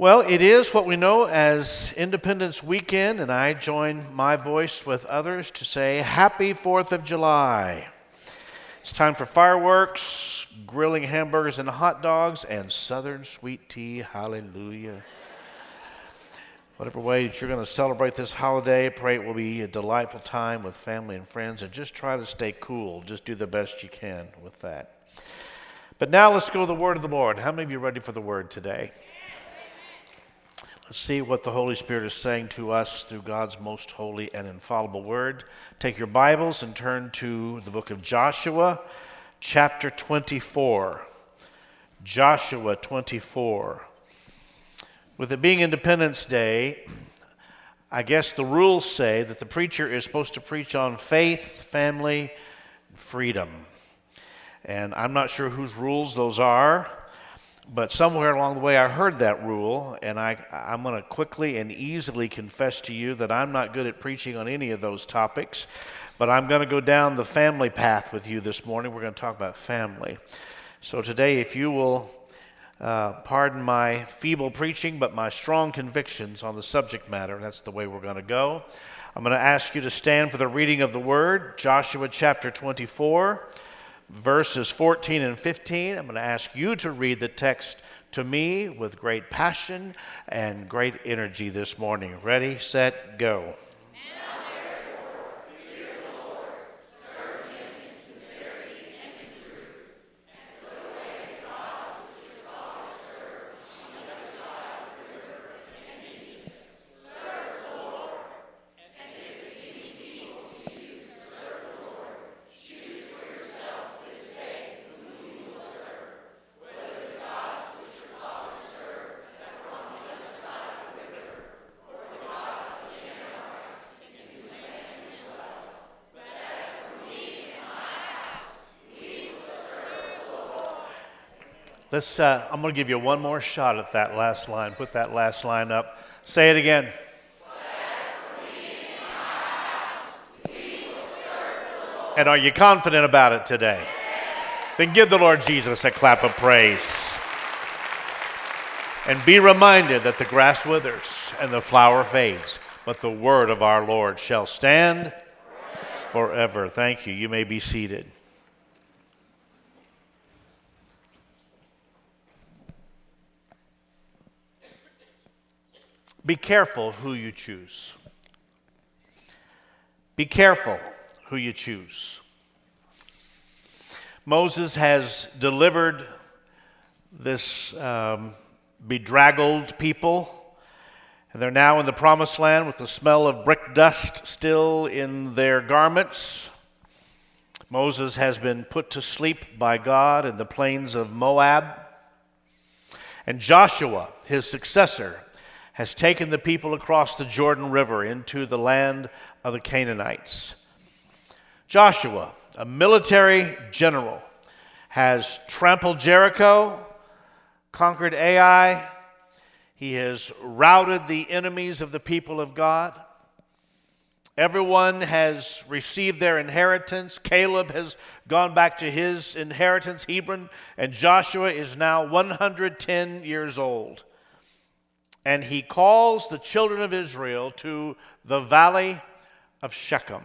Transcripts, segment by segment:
Well, it is what we know as Independence Weekend, and I join my voice with others to say Happy 4th of July. It's time for fireworks, grilling hamburgers and hot dogs, and Southern sweet tea. Hallelujah. Whatever way that you're going to celebrate this holiday, pray it will be a delightful time with family and friends, and just try to stay cool. Just do the best you can with that. But now let's go to the word of the Lord. How many of you are ready for the word today? See what the Holy Spirit is saying to us through God's most holy and infallible word. Take your Bibles and turn to the book of Joshua, chapter 24. Joshua 24. With it being Independence Day, I guess the rules say that the preacher is supposed to preach on faith, family, freedom. And I'm not sure whose rules those are, but somewhere along the way I heard that rule, and I, I'm going to quickly and easily confess to you that I'm not good at preaching on any of those topics, but I'm going to go down the family path with you this morning. We're going to talk about family. So today, if you will uh, pardon my feeble preaching, but my strong convictions on the subject matter. That's the way we're going to go. I'm going to ask you to stand for the reading of the word, Joshua chapter 24, verses 14 and 15. I'm going to ask you to read the text to me with great passion and great energy this morning. Ready, set, go. Let's, uh, I'm going to give you one more shot at that last line. Put that last line up. Say it again. And are you confident about it today? Then give the Lord Jesus a clap of praise. And be reminded that the grass withers and the flower fades, but the word of our Lord shall stand forever. Thank you. You may be seated. Be careful who you choose. Be careful who you choose. Moses has delivered this um, bedraggled people, and they're now in the promised land with the smell of brick dust still in their garments. Moses has been put to sleep by God in the plains of Moab. And Joshua, his successor, has taken the people across the Jordan River into the land of the Canaanites. Joshua, a military general, has trampled Jericho, conquered Ai, he has routed the enemies of the people of God. Everyone has received their inheritance. Caleb has gone back to his inheritance, Hebron, and Joshua is now 110 years old and he calls the children of Israel to the valley of Shechem.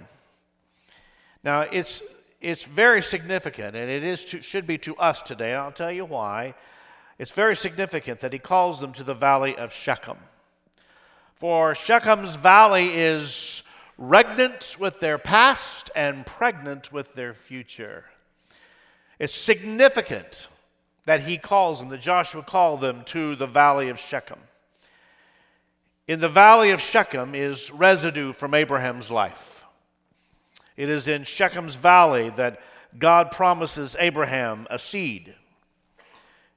Now, it's, it's very significant, and it is to, should be to us today, and I'll tell you why. It's very significant that he calls them to the valley of Shechem. For Shechem's valley is regnant with their past and pregnant with their future. It's significant that he calls them, that Joshua called them to the valley of Shechem. In the valley of Shechem is residue from Abraham's life. It is in Shechem's valley that God promises Abraham a seed.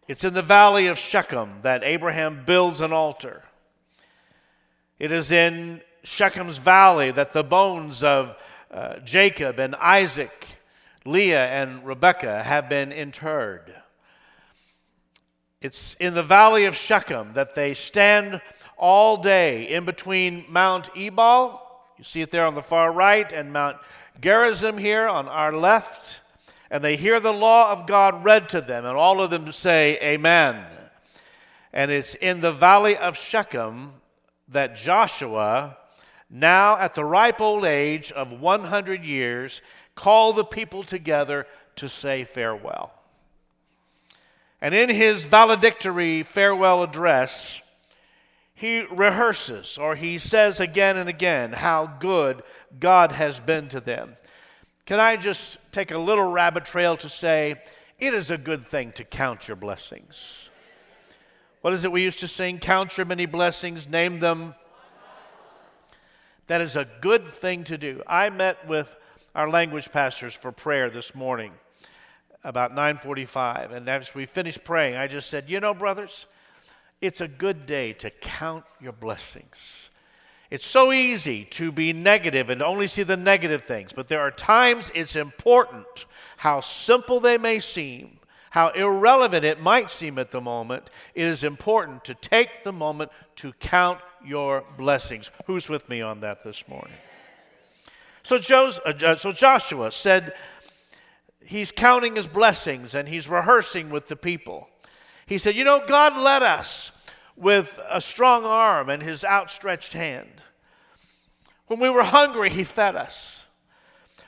It's in the valley of Shechem that Abraham builds an altar. It is in Shechem's valley that the bones of uh, Jacob and Isaac, Leah and Rebekah have been interred. It's in the valley of Shechem that they stand all day in between Mount Ebal, you see it there on the far right, and Mount Gerizim here on our left, and they hear the law of God read to them, and all of them say, Amen. And it's in the valley of Shechem that Joshua, now at the ripe old age of 100 years, called the people together to say farewell. And in his valedictory farewell address, he rehearses or he says again and again how good God has been to them. Can I just take a little rabbit trail to say it is a good thing to count your blessings? What is it we used to sing? Count your many blessings, name them. That is a good thing to do. I met with our language pastors for prayer this morning about 9:45 and as we finished praying I just said, "You know, brothers, it's a good day to count your blessings." It's so easy to be negative and only see the negative things, but there are times it's important how simple they may seem, how irrelevant it might seem at the moment. It is important to take the moment to count your blessings. Who's with me on that this morning? So, uh, so Joshua said, he's counting his blessings and he's rehearsing with the people. He said, You know, God led us with a strong arm and his outstretched hand. When we were hungry, he fed us.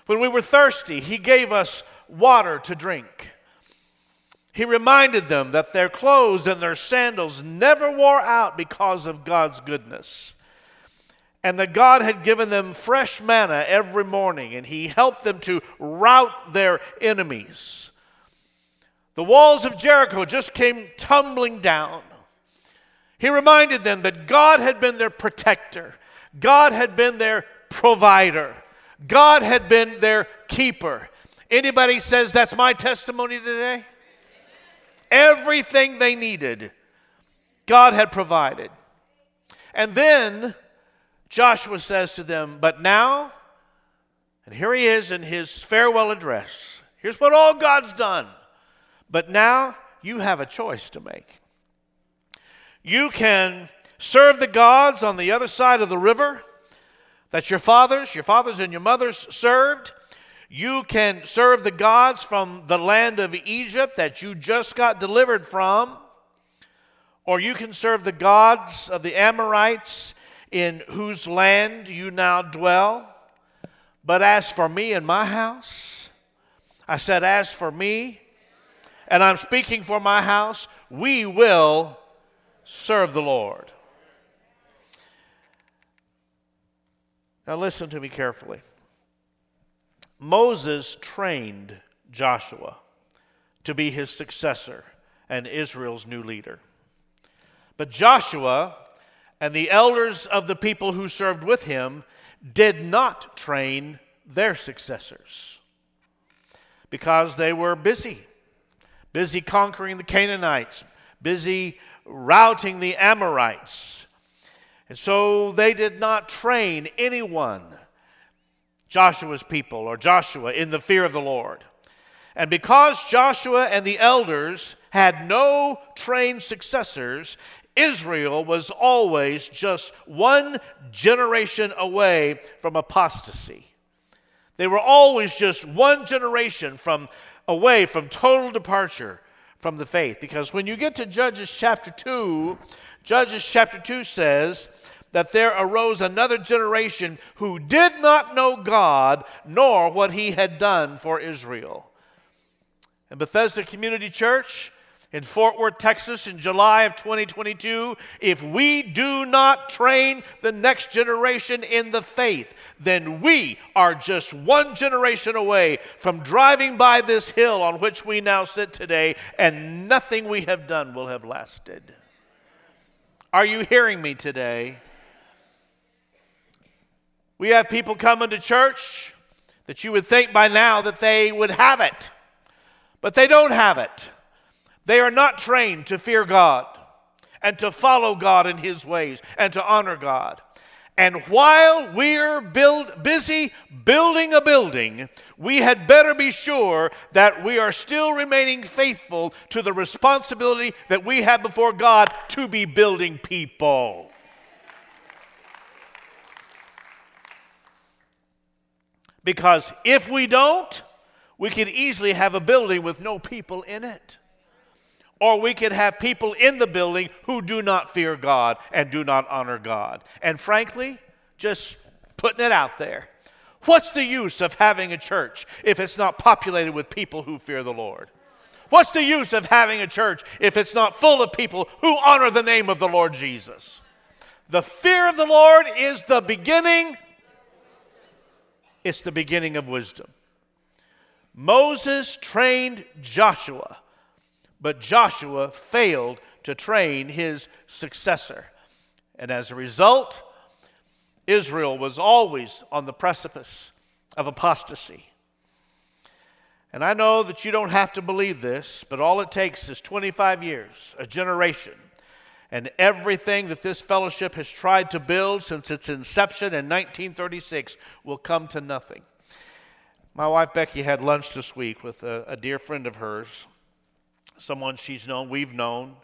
When we were thirsty, he gave us water to drink. He reminded them that their clothes and their sandals never wore out because of God's goodness. And that God had given them fresh manna every morning, and He helped them to rout their enemies. The walls of Jericho just came tumbling down. He reminded them that God had been their protector, God had been their provider, God had been their keeper. Anybody says that's my testimony today? Everything they needed, God had provided. And then Joshua says to them, But now, and here he is in his farewell address. Here's what all God's done. But now you have a choice to make. You can serve the gods on the other side of the river that your fathers, your fathers and your mothers served. You can serve the gods from the land of Egypt that you just got delivered from. Or you can serve the gods of the Amorites in whose land you now dwell. But as for me and my house, I said, as for me, and I'm speaking for my house, we will serve the Lord. Now, listen to me carefully. Moses trained Joshua to be his successor and Israel's new leader. But Joshua and the elders of the people who served with him did not train their successors because they were busy, busy conquering the Canaanites, busy routing the Amorites. And so they did not train anyone, Joshua's people or Joshua, in the fear of the Lord. And because Joshua and the elders had no trained successors, Israel was always just one generation away from apostasy. They were always just one generation from away from total departure from the faith. Because when you get to Judges chapter 2, Judges chapter 2 says that there arose another generation who did not know God nor what he had done for Israel. And Bethesda Community Church, in Fort Worth, Texas, in July of 2022, if we do not train the next generation in the faith, then we are just one generation away from driving by this hill on which we now sit today, and nothing we have done will have lasted. Are you hearing me today? We have people coming to church that you would think by now that they would have it, but they don't have it. They are not trained to fear God and to follow God in His ways and to honor God. And while we're build, busy building a building, we had better be sure that we are still remaining faithful to the responsibility that we have before God to be building people. Because if we don't, we could easily have a building with no people in it. Or we could have people in the building who do not fear God and do not honor God. And frankly, just putting it out there. What's the use of having a church if it's not populated with people who fear the Lord? What's the use of having a church if it's not full of people who honor the name of the Lord Jesus? The fear of the Lord is the beginning, it's the beginning of wisdom. Moses trained Joshua, but Joshua failed to train his successor. And as a result, Israel was always on the precipice of apostasy. And I know that you don't have to believe this, but all it takes is 25 years, a generation, and everything that this fellowship has tried to build since its inception in 1936 will come to nothing. My wife Becky had lunch this week with a, a dear friend of hers, someone she's known, we've known.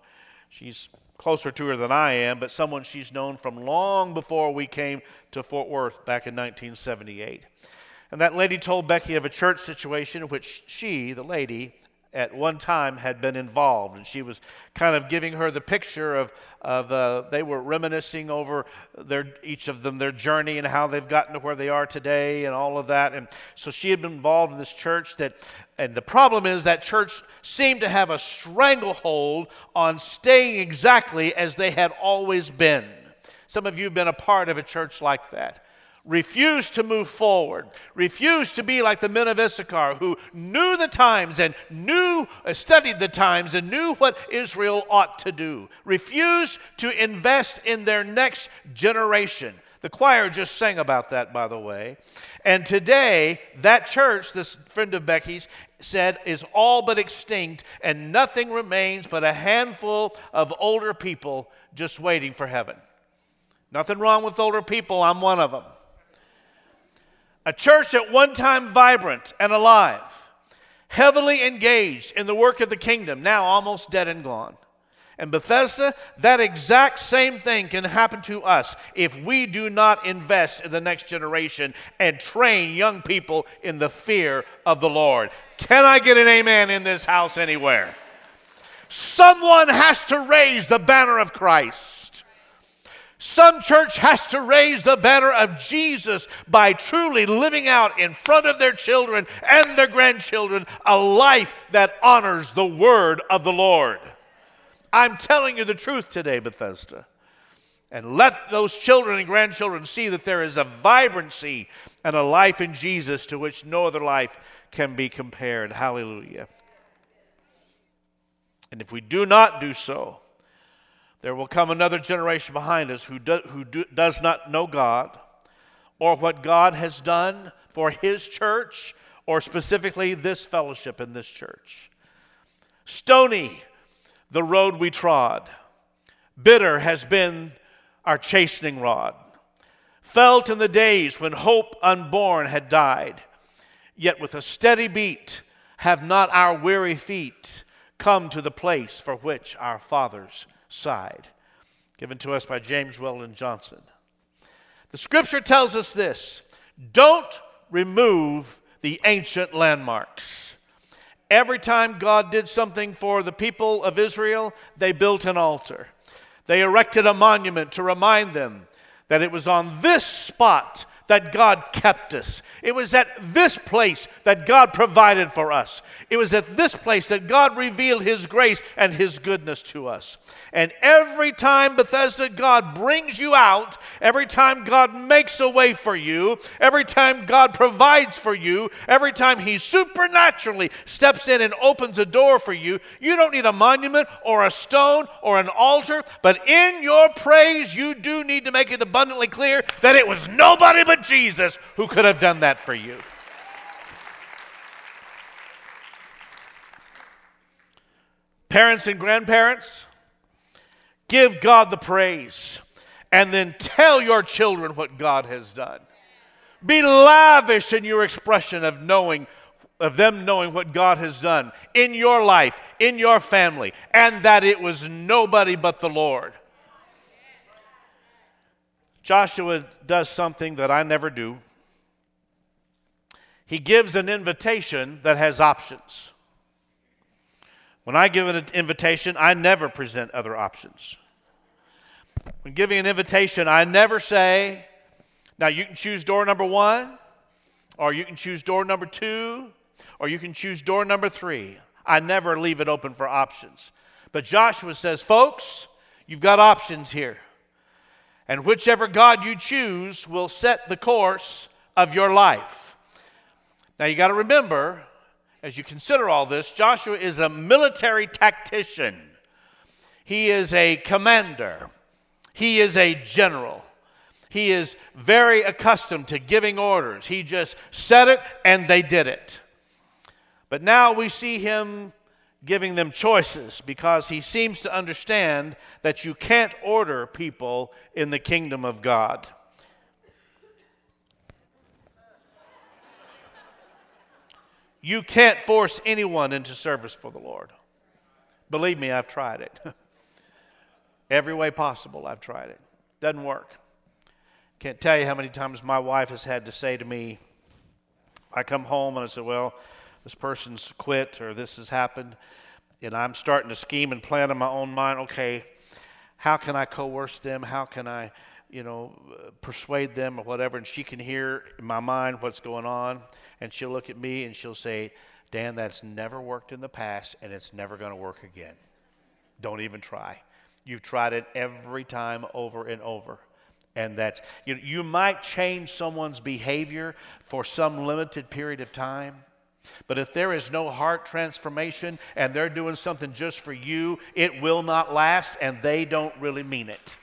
She's closer to her than I am, but someone she's known from long before we came to Fort Worth back in 1978. And that lady told Becky of a church situation in which she, the lady, at one time had been involved. And she was kind of giving her the picture of, of uh, they were reminiscing over their, each of them, their journey and how they've gotten to where they are today and all of that. And so she had been involved in this church that, and the problem is that church seemed to have a stranglehold on staying exactly as they had always been. Some of you have been a part of a church like that refused to move forward, refused to be like the men of Issachar who knew the times and knew, uh, studied the times and knew what Israel ought to do, refused to invest in their next generation. The choir just sang about that, by the way. And today, that church, this friend of Becky's, said is all but extinct, and nothing remains but a handful of older people just waiting for heaven. Nothing wrong with older people, I'm one of them. A church at one time vibrant and alive, heavily engaged in the work of the kingdom, now almost dead and gone. And Bethesda, that exact same thing can happen to us if we do not invest in the next generation and train young people in the fear of the Lord. Can I get an amen in this house anywhere? Someone has to raise the banner of Christ. Some church has to raise the banner of Jesus by truly living out in front of their children and their grandchildren a life that honors the word of the Lord. I'm telling you the truth today, Bethesda. And let those children and grandchildren see that there is a vibrancy and a life in Jesus to which no other life can be compared. Hallelujah. And if we do not do so, there will come another generation behind us who, do, who do, does not know God or what God has done for His church or specifically this fellowship in this church. Stony, the road we trod. Bitter has been our chastening rod. Felt in the days when hope unborn had died. Yet with a steady beat have not our weary feet come to the place for which our fathers side, given to us by James Weldon Johnson. The scripture tells us this don't remove the ancient landmarks. Every time God did something for the people of Israel, they built an altar. They erected a monument to remind them that it was on this spot that God kept us. It was at this place that God provided for us. It was at this place that God revealed His grace and His goodness to us. And every time Bethesda, God brings you out, every time God makes a way for you, every time God provides for you, every time He supernaturally steps in and opens a door for you, you don't need a monument or a stone or an altar, but in your praise, you do need to make it abundantly clear that it was nobody but but Jesus who could have done that for you. Parents and grandparents, give God the praise and then tell your children what God has done. Be lavish in your expression of knowing of them knowing what God has done in your life, in your family, and that it was nobody but the Lord. Joshua does something that I never do. He gives an invitation that has options. When I give an invitation, I never present other options. When giving an invitation, I never say, now you can choose door number one, or you can choose door number two, or you can choose door number three. I never leave it open for options. But Joshua says, folks, you've got options here. And whichever God you choose will set the course of your life. Now you got to remember, as you consider all this, Joshua is a military tactician, he is a commander, he is a general. He is very accustomed to giving orders. He just said it and they did it. But now we see him giving them choices because he seems to understand that you can't order people in the kingdom of God. You can't force anyone into service for the Lord. Believe me, I've tried it. Every way possible, I've tried it. Doesn't work. Can't tell you how many times my wife has had to say to me, I come home and I said, Well, this person's quit or this has happened, and I'm starting to scheme and plan in my own mind, okay, how can I coerce them? How can I, you know, persuade them or whatever? And she can hear in my mind what's going on, and she'll look at me and she'll say, Dan, that's never worked in the past, and it's never going to work again. Don't even try. You've tried it every time over and over. And that's, you, you might change someone's behavior for some limited period of time, but if there is no heart transformation and they're doing something just for you, it will not last and they don't really mean it.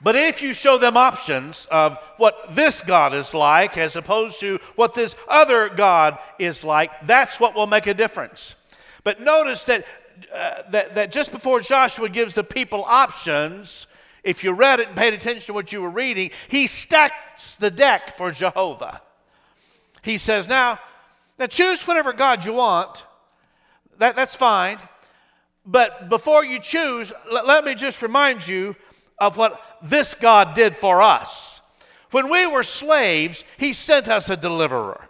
But if you show them options of what this God is like as opposed to what this other God is like, that's what will make a difference. But notice that, uh, that, that just before Joshua gives the people options, if you read it and paid attention to what you were reading, he stacks the deck for Jehovah. He says, now, now choose whatever God you want. That, that's fine. But before you choose, let, let me just remind you of what this God did for us. When we were slaves, He sent us a deliverer.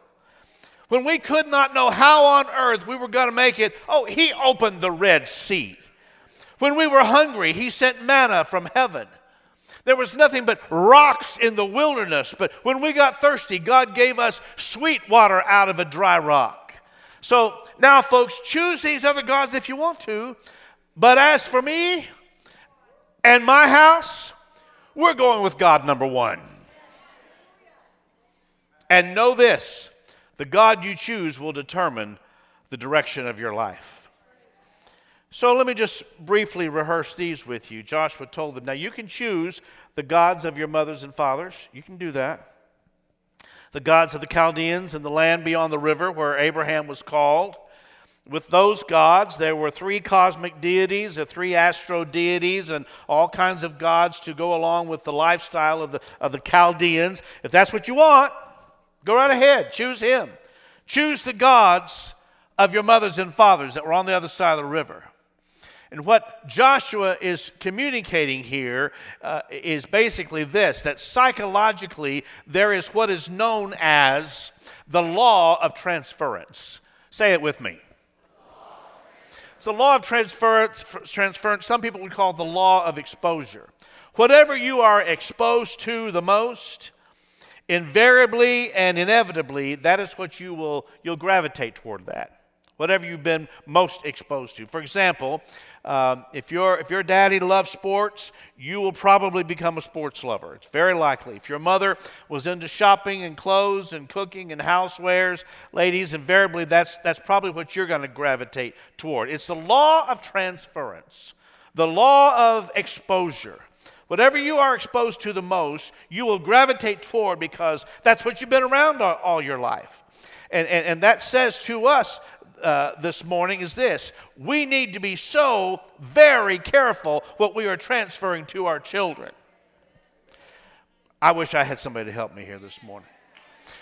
When we could not know how on earth we were going to make it, oh, He opened the Red Sea. When we were hungry, He sent manna from heaven. There was nothing but rocks in the wilderness. But when we got thirsty, God gave us sweet water out of a dry rock. So now, folks, choose these other gods if you want to. But as for me and my house, we're going with God number one. And know this the God you choose will determine the direction of your life. So let me just briefly rehearse these with you. Joshua told them, Now you can choose the gods of your mothers and fathers. You can do that. The gods of the Chaldeans and the land beyond the river where Abraham was called. With those gods, there were three cosmic deities, or three astro deities, and all kinds of gods to go along with the lifestyle of the, of the Chaldeans. If that's what you want, go right ahead. Choose him. Choose the gods of your mothers and fathers that were on the other side of the river. And what Joshua is communicating here uh, is basically this that psychologically there is what is known as the law of transference. Say it with me. It's the law of transference, transference. Some people would call it the law of exposure. Whatever you are exposed to the most, invariably and inevitably, that is what you will you'll gravitate toward that whatever you've been most exposed to. For example, um, if, your, if your daddy loves sports, you will probably become a sports lover. It's very likely. If your mother was into shopping and clothes and cooking and housewares, ladies, invariably that's, that's probably what you're going to gravitate toward. It's the law of transference, the law of exposure. Whatever you are exposed to the most, you will gravitate toward because that's what you've been around all, all your life. And, and, and, that says to us uh, this morning is this we need to be so very careful what we are transferring to our children. I wish I had somebody to help me here this morning.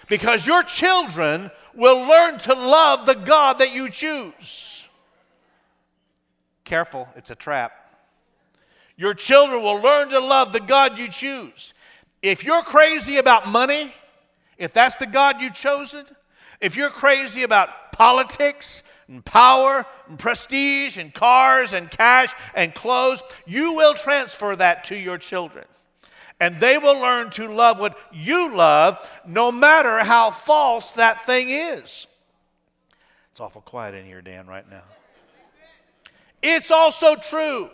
Because your children will learn to love the God that you choose. Careful, it's a trap. Your children will learn to love the God you choose. If you're crazy about money, if that's the God you've chosen, If you're crazy about politics and power and prestige and cars and cash and clothes, you will transfer that to your children. And they will learn to love what you love, no matter how false that thing is. It's awful quiet in here, Dan, right now. It's also true.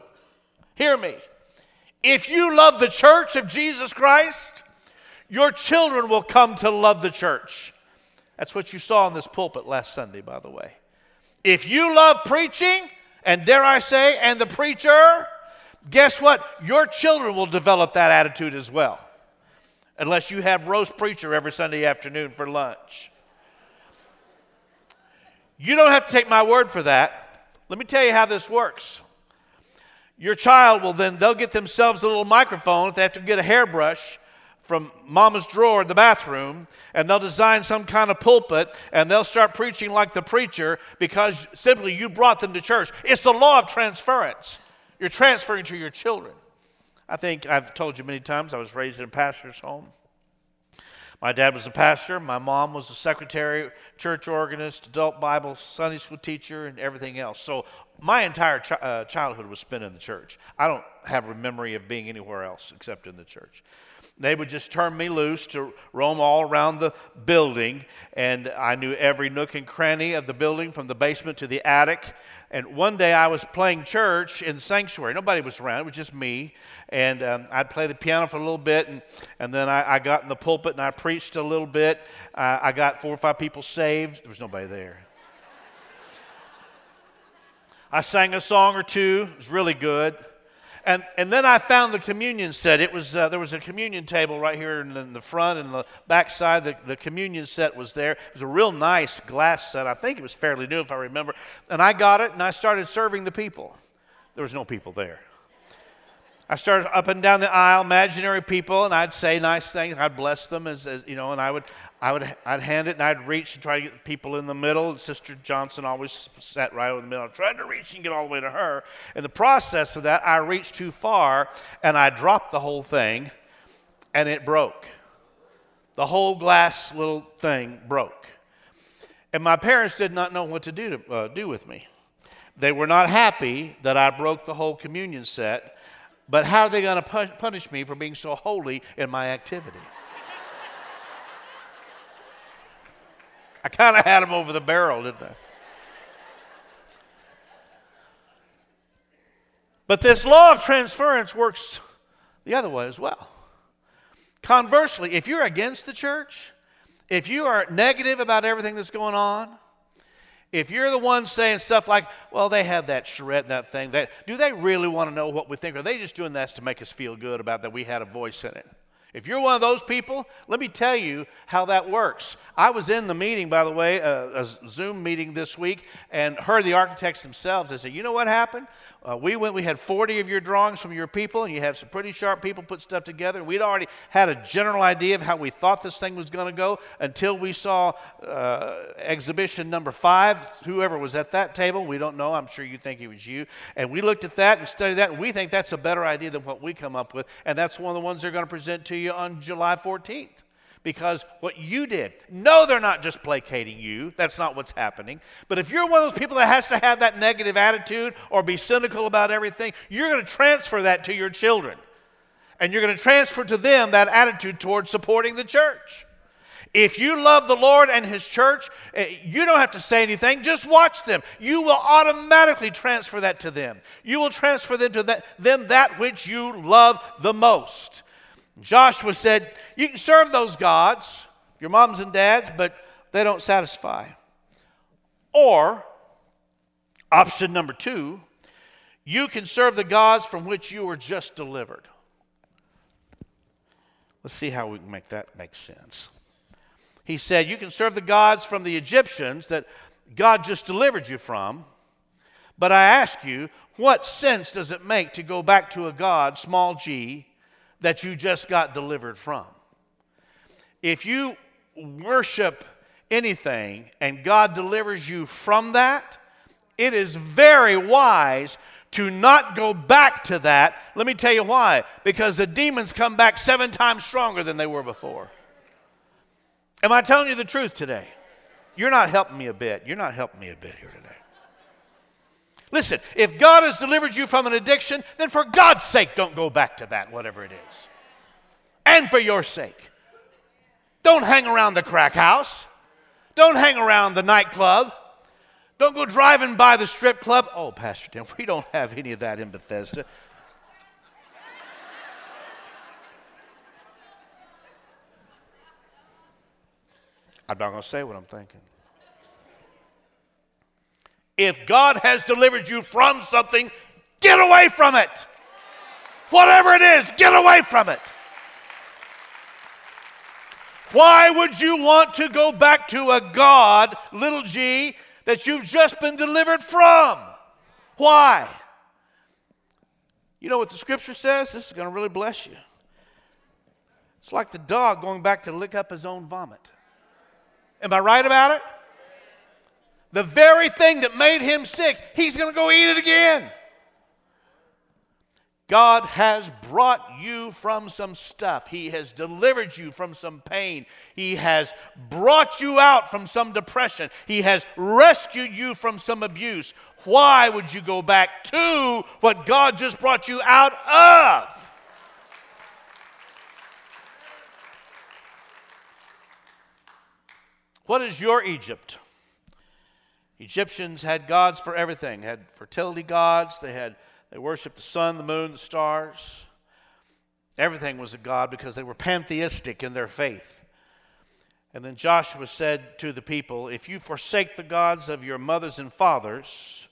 Hear me. If you love the church of Jesus Christ, your children will come to love the church. That's what you saw in this pulpit last Sunday, by the way. If you love preaching, and dare I say, and the preacher, guess what? Your children will develop that attitude as well. Unless you have roast preacher every Sunday afternoon for lunch. You don't have to take my word for that. Let me tell you how this works. Your child will then, they'll get themselves a little microphone if they have to get a hairbrush from mama's drawer in the bathroom and they'll design some kind of pulpit and they'll start preaching like the preacher because simply you brought them to church. It's the law of transference. You're transferring to your children. I think I've told you many times I was raised in a pastor's home. My dad was a pastor. My mom was a secretary, church organist, adult Bible, Sunday school teacher, and everything else. So my entire chi- uh, childhood was spent in the church. I don't have a memory of being anywhere else except in the church. They would just turn me loose to roam all around the building, and I knew every nook and cranny of the building from the basement to the attic. And one day I was playing church in sanctuary. Nobody was around, it was just me. And um, I'd play the piano for a little bit, and, and then I, I got in the pulpit and I preached a little bit. Uh, I got four or five people saved. There was nobody there. I sang a song or two, it was really good. And, and then I found the communion set. It was, uh, there was a communion table right here in the, in the front and the back side. The, the communion set was there. It was a real nice glass set. I think it was fairly new, if I remember. And I got it and I started serving the people. There was no people there. I started up and down the aisle, imaginary people, and I'd say nice things. I'd bless them, as, as, you know, and I would, I would, I'd hand it, and I'd reach and try to get people in the middle. And Sister Johnson always sat right over the middle, trying to reach and get all the way to her. In the process of that, I reached too far, and I dropped the whole thing, and it broke. The whole glass little thing broke, and my parents did not know what to do to uh, do with me. They were not happy that I broke the whole communion set but how are they going to punish me for being so holy in my activity? I kind of had them over the barrel, didn't I? But this law of transference works the other way as well. Conversely, if you're against the church, if you are negative about everything that's going on, if you're the one saying stuff like, well, they have that charrette and that thing, that, do they really want to know what we think? Or are they just doing that to make us feel good about that we had a voice in it? If you're one of those people, let me tell you how that works. I was in the meeting, by the way, a, a Zoom meeting this week, and heard the architects themselves. They said, You know what happened? Uh, we went, we had 40 of your drawings from your people, and you have some pretty sharp people put stuff together. We'd already had a general idea of how we thought this thing was going to go until we saw uh, exhibition number five. Whoever was at that table, we don't know. I'm sure you think it was you. And we looked at that and studied that, and we think that's a better idea than what we come up with. And that's one of the ones they're going to present to you on July 14th because what you did. No, they're not just placating you. That's not what's happening. But if you're one of those people that has to have that negative attitude or be cynical about everything, you're going to transfer that to your children. And you're going to transfer to them that attitude towards supporting the church. If you love the Lord and His church, eh, you don't have to say anything, just watch them. You will automatically transfer that to them. You will transfer them to that, them that which you love the most. Joshua said, You can serve those gods, your moms and dads, but they don't satisfy. Or, option number two, you can serve the gods from which you were just delivered. Let's see how we can make that make sense. He said, You can serve the gods from the Egyptians that God just delivered you from. But I ask you, what sense does it make to go back to a God, small g, that you just got delivered from. If you worship anything and God delivers you from that, it is very wise to not go back to that. Let me tell you why. Because the demons come back seven times stronger than they were before. Am I telling you the truth today? You're not helping me a bit. You're not helping me a bit here today. Listen, if God has delivered you from an addiction, then for God's sake, don't go back to that, whatever it is. And for your sake. Don't hang around the crack house. Don't hang around the nightclub. Don't go driving by the strip club. Oh, Pastor Tim, we don't have any of that in Bethesda. I'm not going to say what I'm thinking. If God has delivered you from something, get away from it. Whatever it is, get away from it. Why would you want to go back to a God, little g, that you've just been delivered from? Why? You know what the scripture says? This is going to really bless you. It's like the dog going back to lick up his own vomit. Am I right about it? The very thing that made him sick, he's going to go eat it again. God has brought you from some stuff. He has delivered you from some pain. He has brought you out from some depression. He has rescued you from some abuse. Why would you go back to what God just brought you out of? What is your Egypt? Egyptians had gods for everything, had fertility gods, they had they worshiped the sun, the moon, the stars. Everything was a god because they were pantheistic in their faith. And then Joshua said to the people, If you forsake the gods of your mothers and fathers,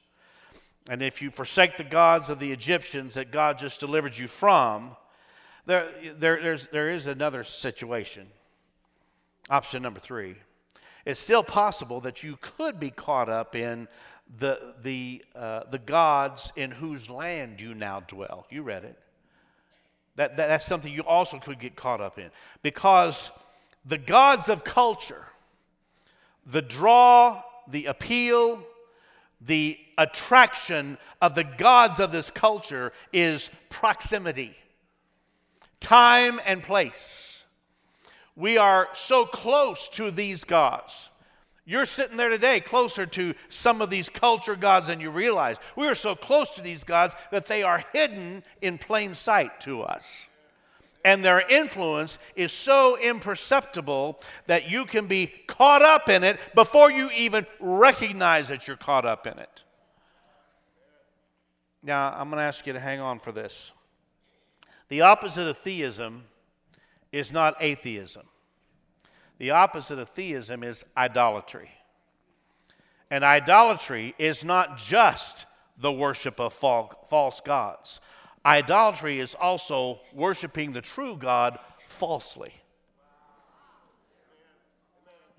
and if you forsake the gods of the Egyptians that God just delivered you from, there, there, there's, there is another situation. Option number three. It's still possible that you could be caught up in the, the, uh, the gods in whose land you now dwell. You read it. That, that, that's something you also could get caught up in. Because the gods of culture, the draw, the appeal, the attraction of the gods of this culture is proximity, time and place. We are so close to these gods. You're sitting there today closer to some of these culture gods than you realize. We are so close to these gods that they are hidden in plain sight to us. And their influence is so imperceptible that you can be caught up in it before you even recognize that you're caught up in it. Now, I'm going to ask you to hang on for this. The opposite of theism is not atheism. The opposite of theism is idolatry. And idolatry is not just the worship of false gods, idolatry is also worshiping the true God falsely.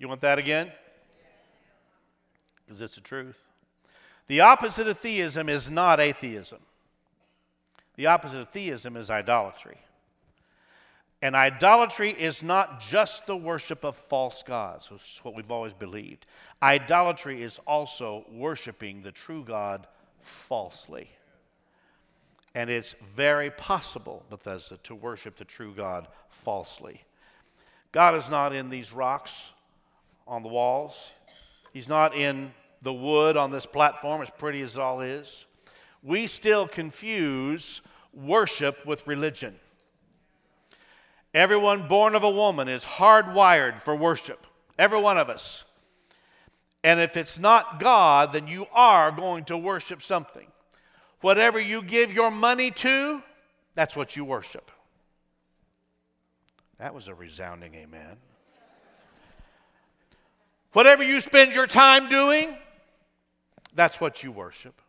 You want that again? Because it's the truth. The opposite of theism is not atheism. The opposite of theism is idolatry. And idolatry is not just the worship of false gods, which is what we've always believed. Idolatry is also worshiping the true God falsely. And it's very possible, Bethesda, to worship the true God falsely. God is not in these rocks on the walls, He's not in the wood on this platform, as pretty as it all is. We still confuse worship with religion. Everyone born of a woman is hardwired for worship. Every one of us. And if it's not God, then you are going to worship something. Whatever you give your money to, that's what you worship. That was a resounding amen. Whatever you spend your time doing, that's what you worship.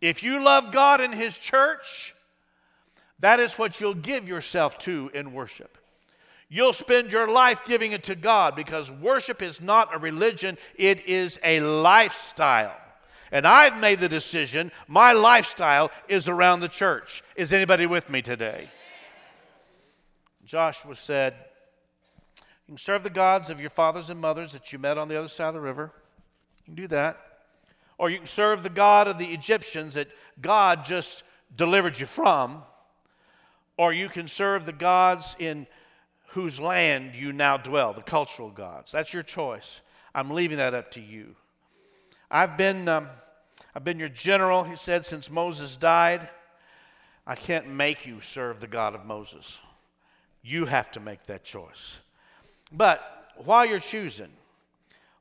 If you love God and His church, that is what you'll give yourself to in worship. You'll spend your life giving it to God because worship is not a religion, it is a lifestyle. And I've made the decision, my lifestyle is around the church. Is anybody with me today? Joshua said, You can serve the gods of your fathers and mothers that you met on the other side of the river. You can do that. Or you can serve the God of the Egyptians that God just delivered you from or you can serve the gods in whose land you now dwell, the cultural gods. That's your choice. I'm leaving that up to you. I've been, um, I've been your general, he said, since Moses died. I can't make you serve the God of Moses. You have to make that choice. But while you're choosing,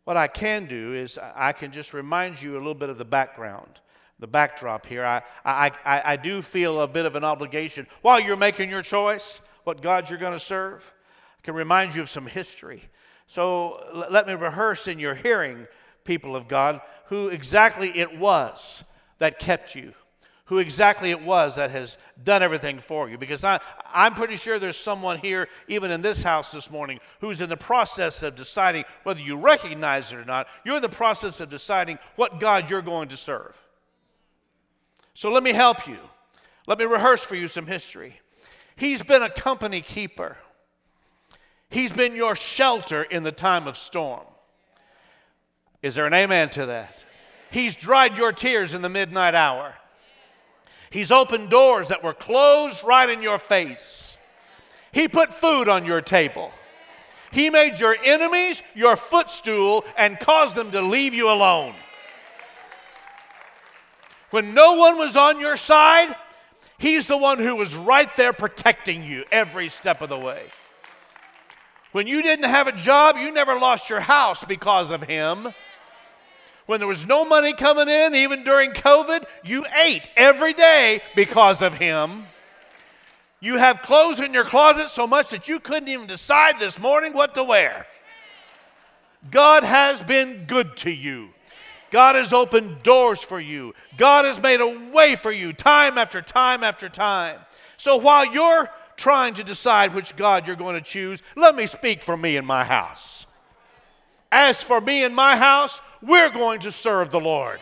what I can do is I can just remind you a little bit of the background, the backdrop here. I, I, I, I do feel a bit of an obligation while you're making your choice, what God you're going to serve. I can remind you of some history. So let me rehearse in your hearing, people of God, who exactly it was that kept you who exactly it was that has done everything for you. Because I, I'm pretty sure there's someone here, even in this house this morning, who's in the process of deciding whether you recognize it or not. You're in the process of deciding what God you're going to serve. So let me help you. Let me rehearse for you some history. He's been a company keeper. He's been your shelter in the time of storm. Is there an amen to that? He's dried your tears in the midnight hour. He's opened doors that were closed right in your face. He put food on your table. He made your enemies your footstool and caused them to leave you alone. When no one was on your side, He's the one who was right there protecting you every step of the way. When you didn't have a job, you never lost your house because of Him when there was no money coming in, even during COVID, you ate every day because of him. You have clothes in your closet so much that you couldn't even decide this morning what to wear. God has been good to you. God has opened doors for you. God has made a way for you time after time after time. So while you're trying to decide which God you're going to choose, let me speak for me and my house. As for me and my house, we're going to serve the Lord.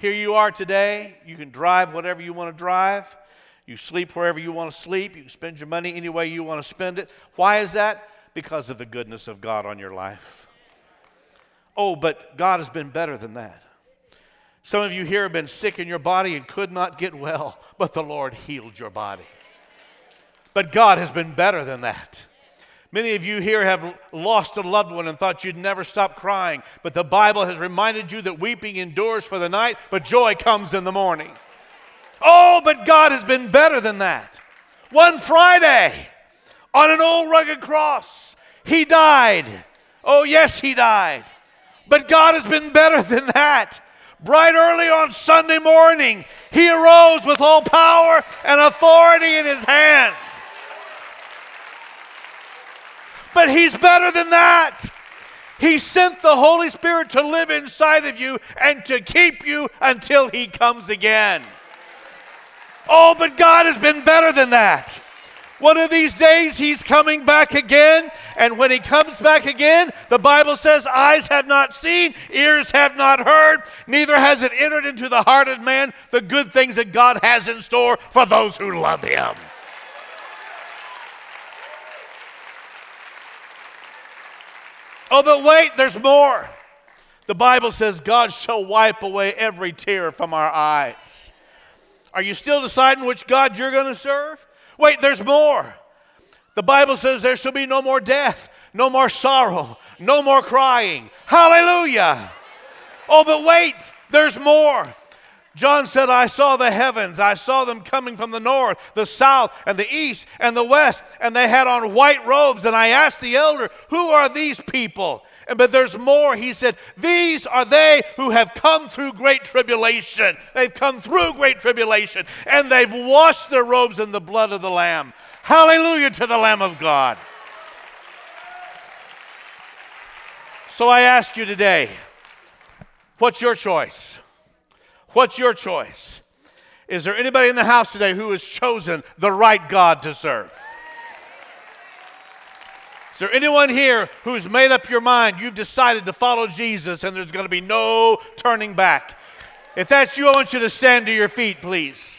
Here you are today. You can drive whatever you want to drive. You sleep wherever you want to sleep. You spend your money any way you want to spend it. Why is that? Because of the goodness of God on your life. Oh, but God has been better than that. Some of you here have been sick in your body and could not get well, but the Lord healed your body. But God has been better than that. Many of you here have lost a loved one and thought you'd never stop crying, but the Bible has reminded you that weeping endures for the night, but joy comes in the morning. Oh, but God has been better than that. One Friday, on an old rugged cross, He died. Oh, yes, He died. But God has been better than that. Bright early on Sunday morning, He arose with all power and authority in His hand. But He's better than that. He sent the Holy Spirit to live inside of you and to keep you until He comes again. Oh, but God has been better than that. One of these days, He's coming back again. And when He comes back again, the Bible says, Eyes have not seen, ears have not heard, neither has it entered into the heart of man the good things that God has in store for those who love Him. Oh, but wait, there's more. The Bible says God shall wipe away every tear from our eyes. Are you still deciding which God you're going to serve? Wait, there's more. The Bible says there shall be no more death, no more sorrow, no more crying. Hallelujah. Oh, but wait, there's more. John said, I saw the heavens. I saw them coming from the north, the south, and the east, and the west, and they had on white robes. And I asked the elder, Who are these people? And, but there's more. He said, These are they who have come through great tribulation. They've come through great tribulation, and they've washed their robes in the blood of the Lamb. Hallelujah to the Lamb of God. So I ask you today, what's your choice? What's your choice? Is there anybody in the house today who has chosen the right God to serve? Is there anyone here who's made up your mind? You've decided to follow Jesus and there's going to be no turning back. If that's you, I want you to stand to your feet, please.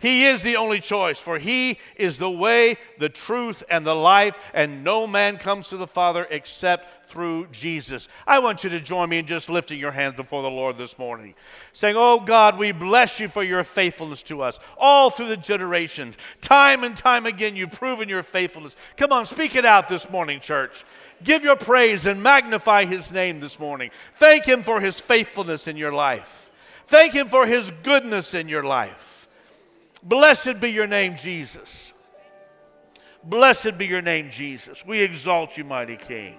He is the only choice, for He is the way, the truth, and the life, and no man comes to the Father except through Jesus. I want you to join me in just lifting your hands before the Lord this morning, saying, Oh God, we bless you for your faithfulness to us all through the generations. Time and time again, you've proven your faithfulness. Come on, speak it out this morning, church. Give your praise and magnify his name this morning. Thank him for his faithfulness in your life. Thank him for his goodness in your life. Blessed be your name, Jesus. Blessed be your name, Jesus. We exalt you, mighty King.